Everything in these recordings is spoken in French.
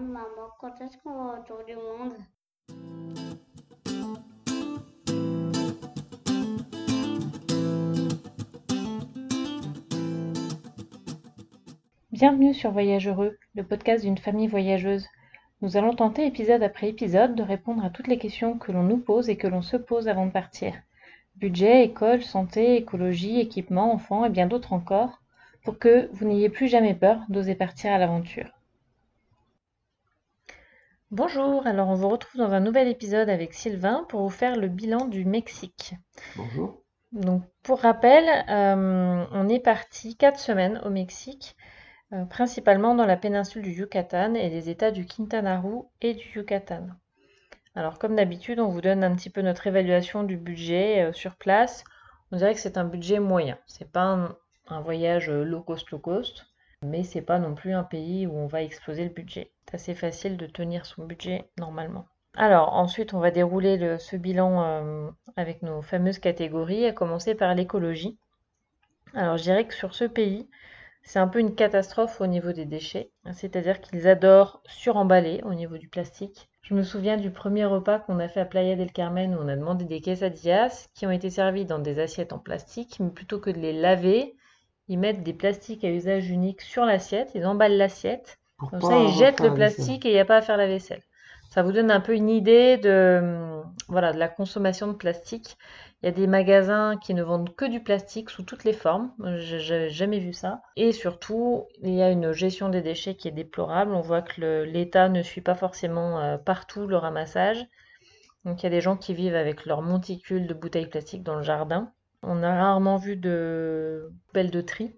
maman, quand est-ce qu'on va autour du monde? Bienvenue sur Voyage Heureux, le podcast d'une famille voyageuse. Nous allons tenter épisode après épisode de répondre à toutes les questions que l'on nous pose et que l'on se pose avant de partir. Budget, école, santé, écologie, équipement, enfants et bien d'autres encore, pour que vous n'ayez plus jamais peur d'oser partir à l'aventure. Bonjour, alors on vous retrouve dans un nouvel épisode avec Sylvain pour vous faire le bilan du Mexique. Bonjour. Donc pour rappel, euh, on est parti quatre semaines au Mexique, euh, principalement dans la péninsule du Yucatan et les états du Quintana Roo et du Yucatan. Alors comme d'habitude, on vous donne un petit peu notre évaluation du budget euh, sur place. On dirait que c'est un budget moyen. C'est pas un, un voyage low cost low cost, mais c'est pas non plus un pays où on va exploser le budget. C'est assez facile de tenir son budget normalement. Alors ensuite, on va dérouler le- ce bilan euh, avec nos fameuses catégories, à commencer par l'écologie. Alors je dirais que sur ce pays, c'est un peu une catastrophe au niveau des déchets, c'est-à-dire qu'ils adorent suremballer au niveau du plastique. Je me souviens du premier repas qu'on a fait à Playa del Carmen où on a demandé des quesadillas qui ont été servis dans des assiettes en plastique, mais plutôt que de les laver, ils mettent des plastiques à usage unique sur l'assiette, ils emballent l'assiette, comme ça ils jettent le plastique et il n'y a pas à faire la vaisselle. Ça vous donne un peu une idée de, hum, voilà, de la consommation de plastique. Il y a des magasins qui ne vendent que du plastique sous toutes les formes. Je n'avais jamais vu ça. Et surtout, il y a une gestion des déchets qui est déplorable. On voit que l'État ne suit pas forcément euh, partout le ramassage. Donc il y a des gens qui vivent avec leur monticule de bouteilles plastiques dans le jardin. On a rarement vu de poubelle de tri.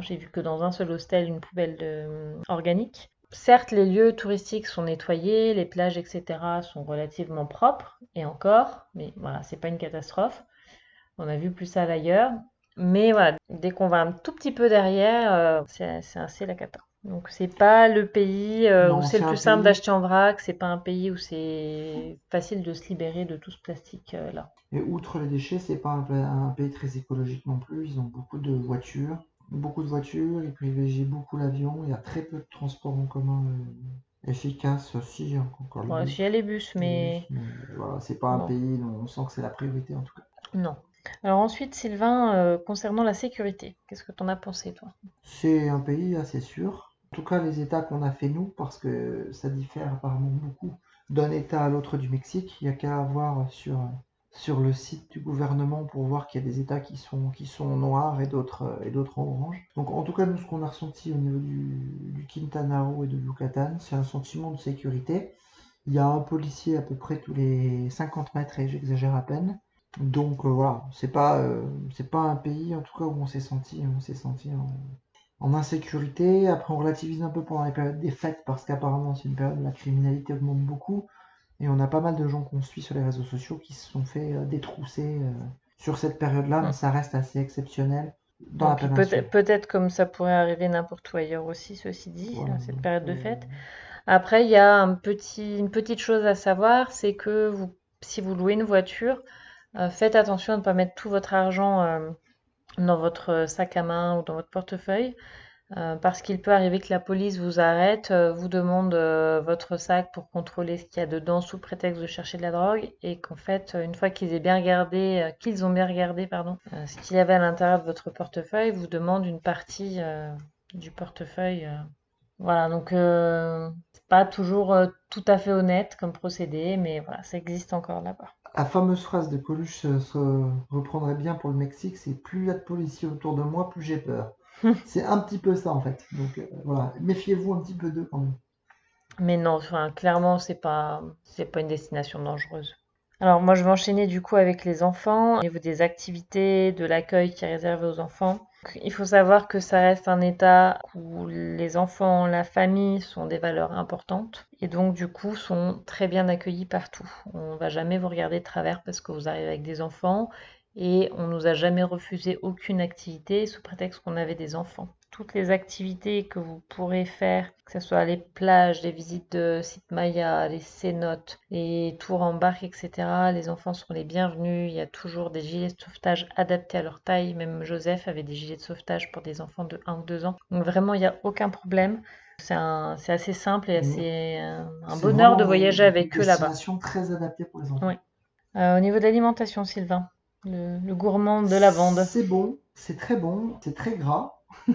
J'ai vu que dans un seul hostel une poubelle de- organique. Certes, les lieux touristiques sont nettoyés, les plages, etc. sont relativement propres, et encore, mais voilà, c'est pas une catastrophe. On a vu plus ça ailleurs. Mais voilà, dès qu'on va un tout petit peu derrière, euh, c'est assez la. Donc c'est pas le pays euh, Non, où c'est c'est le un plus simple pays- d'acheter en vrac, c'est pas un pays où c'est facile de se libérer de tout ce plastique euh, là. Et outre les déchets, c'est pas un, pla- un pays très écologique non plus. Ils ont beaucoup de voitures. Beaucoup de voitures, ils privilégient beaucoup l'avion. Il y a très peu de transports en commun euh, efficaces aussi. hein, encore le Bon, bus, s'il y a les bus, mais voilà, c'est pas un Bon. pays dont on sent que c'est la priorité en tout cas. non. Alors ensuite, Sylvain, euh, concernant la sécurité, qu'est-ce que t'en as pensé toi? C'est un pays assez sûr. En tout cas, les États qu'on a fait nous, parce que ça diffère apparemment beaucoup d'un État à l'autre du Mexique. Il n'y a qu'à voir sur, sur le site du gouvernement pour voir qu'il y a des États qui sont, qui sont noirs et d'autres et d'autres en orange. Donc, en tout cas, nous, ce qu'on a ressenti au niveau du, du Quintana Roo et de Yucatan, c'est un sentiment de sécurité. Il y a un policier à peu près tous les 50 mètres, et j'exagère à peine. Donc euh, voilà, c'est pas, euh, pas un pays en tout cas où on s'est senti, on s'est senti en, en insécurité. Après, on relativise un peu pendant les périodes des fêtes parce qu'apparemment c'est une période où la criminalité augmente beaucoup. Et on a pas mal de gens qu'on suit sur les réseaux sociaux qui se sont fait euh, détrousser euh, sur cette période-là, mais ça reste assez exceptionnel dans la puis péninsule. peut-être comme ça pourrait arriver n'importe où ailleurs aussi, ceci dit, Voilà, cette donc, période de euh, fête. Après, il y a un petit, une petite chose à savoir, c'est que vous, si vous louez une voiture, euh, faites attention à ne pas mettre tout votre argent euh, dans votre sac à main ou dans votre portefeuille, euh, parce qu'il peut arriver que la police vous arrête, euh, vous demande euh, votre sac pour contrôler ce qu'il y a dedans sous prétexte de chercher de la drogue, et qu'en fait, euh, une fois qu'ils euh, ont bien regardé, pardon, euh, ce qu'il y avait à l'intérieur de votre portefeuille, vous demandent une partie euh, du portefeuille. euh. Voilà, donc euh, c'est pas toujours euh, tout à fait honnête comme procédé, mais voilà, ça existe encore là-bas. La fameuse phrase de Coluche se, se reprendrait bien pour le Mexique, c'est plus il y a de policiers autour de moi, plus j'ai peur. C'est un petit peu ça en fait. Donc euh, voilà, méfiez-vous un petit peu d'eux quand même. Mais non, enfin, clairement, c'est pas, c'est pas une destination dangereuse. Alors moi, je vais enchaîner du coup avec les enfants, au niveau des activités, de l'accueil qui est réservé aux enfants. Il faut savoir que ça reste un état où les enfants, la famille sont des valeurs importantes et donc du coup sont très bien accueillis partout. On va jamais vous regarder de travers parce que vous arrivez avec des enfants et on nous a jamais refusé aucune activité sous prétexte qu'on avait des enfants. Toutes les activités que vous pourrez faire, que ce soit les plages, les visites de sites Maya, les cénotes, les tours en barque, etc. Les enfants sont les bienvenus. Il y a toujours des gilets de sauvetage adaptés à leur taille. Même Joseph avait des gilets de sauvetage pour des enfants de 1 ou 2 ans. Donc vraiment, il n'y a aucun problème. C'est assez simple et assez euh, un bonheur de voyager avec eux là-bas. C'est très adaptée pour les enfants. Euh, au niveau de l'alimentation, Sylvain, le, gourmand de la bande. C'est bon, c'est très bon, c'est très gras.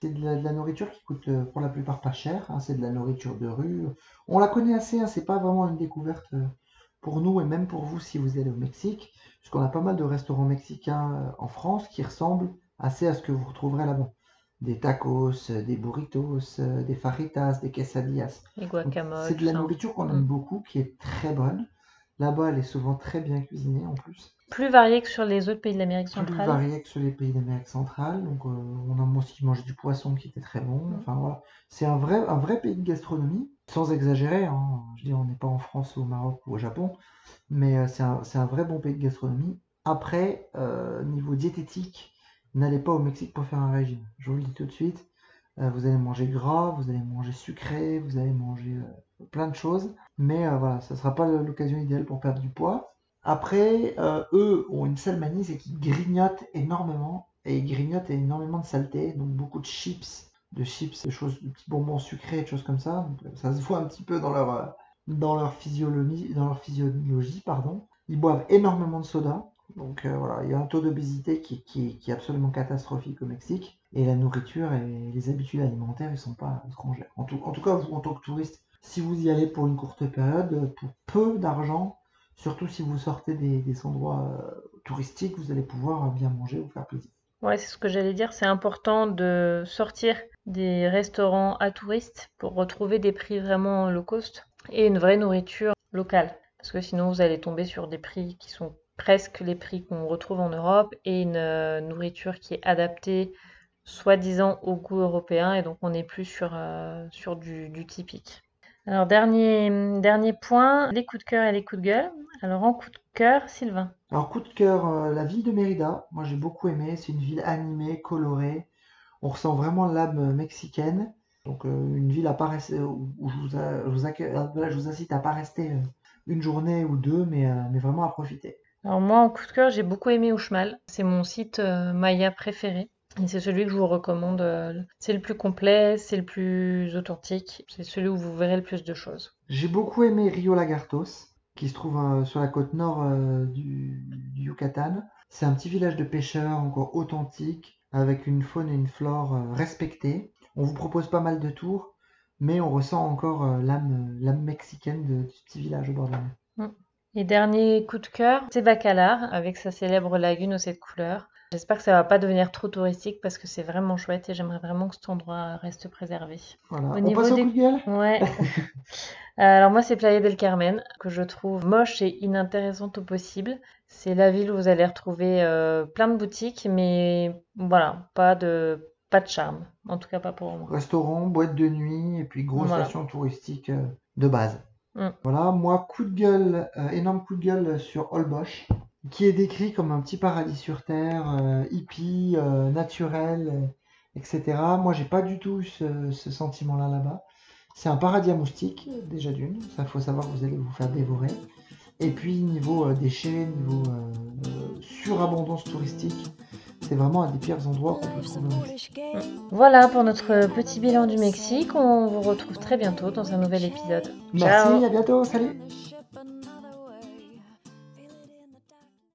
c'est de, la, nourriture qui coûte euh, pour la plupart pas cher. Hein. c'est de la nourriture de rue. On la connaît assez, hein. c'est pas vraiment une découverte pour nous et même pour vous si vous allez au Mexique, puisqu'on a pas mal de restaurants mexicains en France qui ressemblent assez à ce que vous retrouverez là-bas des tacos, des burritos, des faritas, des quesadillas. C'est de la nourriture qu'on aime mm. beaucoup, qui est très bonne. Là-bas, elle est souvent très bien cuisinée en plus. Plus variée que sur les autres pays de l'Amérique centrale. Plus variée que sur les pays d'Amérique centrale. Donc, euh, on a aussi mangé du poisson qui était très bon. Mm. Enfin, voilà. C'est un vrai, un vrai pays de gastronomie, sans exagérer. Hein. Je dis, on n'est pas en France, au Maroc ou au Japon, mais euh, c'est un, un, vrai bon pays de gastronomie. Après, euh, niveau diététique, N'allez pas au Mexique pour faire un régime. Je vous le dis tout de suite. Vous allez manger gras, vous allez manger sucré, vous allez manger plein de choses. Mais euh, voilà, ça ne sera pas l'occasion idéale pour perdre du poids. Après, eux ont une seule manie, c'est qu'ils grignotent énormément. Et ils grignotent énormément de saleté. Donc beaucoup de chips, de chips, de choses, de petits bonbons sucrés, de choses comme ça. ça se voit un petit peu dans leur, dans leur physiologie, dans leur pardon. Ils boivent énormément de soda. Donc euh, voilà, il y a un taux d'obésité qui, est absolument catastrophique au Mexique. Et la nourriture et les habitudes alimentaires, ils sont pas étrangères. En tout, cas, vous, en tant que touriste, si vous y allez pour une courte période, pour peu d'argent, surtout si vous sortez des, endroits euh, touristiques, vous allez pouvoir bien manger, vous faire plaisir. Ouais, c'est ce que j'allais dire. C'est important de sortir des restaurants à touristes pour retrouver des prix vraiment low cost et une vraie nourriture locale. Parce que sinon, vous allez tomber sur des prix qui sont presque les prix qu'on retrouve en Europe et une euh, nourriture qui est adaptée soi-disant au goût européen et donc on n'est plus sur, euh, sur du, typique. Alors dernier, dernier point, les coups de cœur et les coups de gueule. Alors en coup de cœur, Sylvain. Alors coup de cœur, euh, la ville de Mérida. Moi j'ai beaucoup aimé, c'est une ville animée, colorée. On ressent vraiment l'âme mexicaine. Donc une ville à pas rester, où, je, vous, je, vous incite à pas rester une journée ou deux, mais, mais vraiment à profiter. Alors moi, en coup de cœur, j'ai beaucoup aimé Uxmal. C'est mon site euh, Maya préféré. Et c'est celui que je vous recommande. Euh, c'est le plus complet, c'est le plus authentique. C'est celui où vous verrez le plus de choses. J'ai beaucoup aimé Rio Lagartos, qui se trouve euh, sur la côte nord du, du, Yucatan. C'est un petit village de pêcheurs encore authentique, avec une faune et une flore respectées. On vous propose pas mal de tours, mais on ressent encore l'âme mexicaine de, ce petit village au bord de la mer. Et dernier coup de cœur, c'est Bacalar avec sa célèbre lagune aux sept couleurs. J'espère que ça va pas devenir trop touristique parce que c'est vraiment chouette et j'aimerais vraiment que cet endroit reste préservé. Voilà. Au On niveau passe au des... Ouais. Alors moi c'est Playa del Carmen que je trouve moche et inintéressante au possible. C'est la ville où vous allez retrouver euh, plein de boutiques mais voilà, pas de pas de charme. En tout cas pas pour moi. Restaurant, boîte de nuit et puis grosse station touristique euh, de base. Mm. Voilà, moi, coup de gueule, euh, énorme coup de gueule sur Holbox, qui est décrit comme un petit paradis sur Terre, euh, hippie, euh, naturel, etc. Moi, j'ai pas du tout ce, ce sentiment-là là-bas. C'est un paradis à moustiques, déjà d'une, ça faut savoir que vous allez vous faire dévorer. Et puis, niveau déchets, niveau surabondance touristique, c'est vraiment un des pires endroits qu'on peut trouver Voilà pour notre petit bilan du Mexique. On vous retrouve très bientôt dans un nouvel épisode. Merci, à bientôt, salut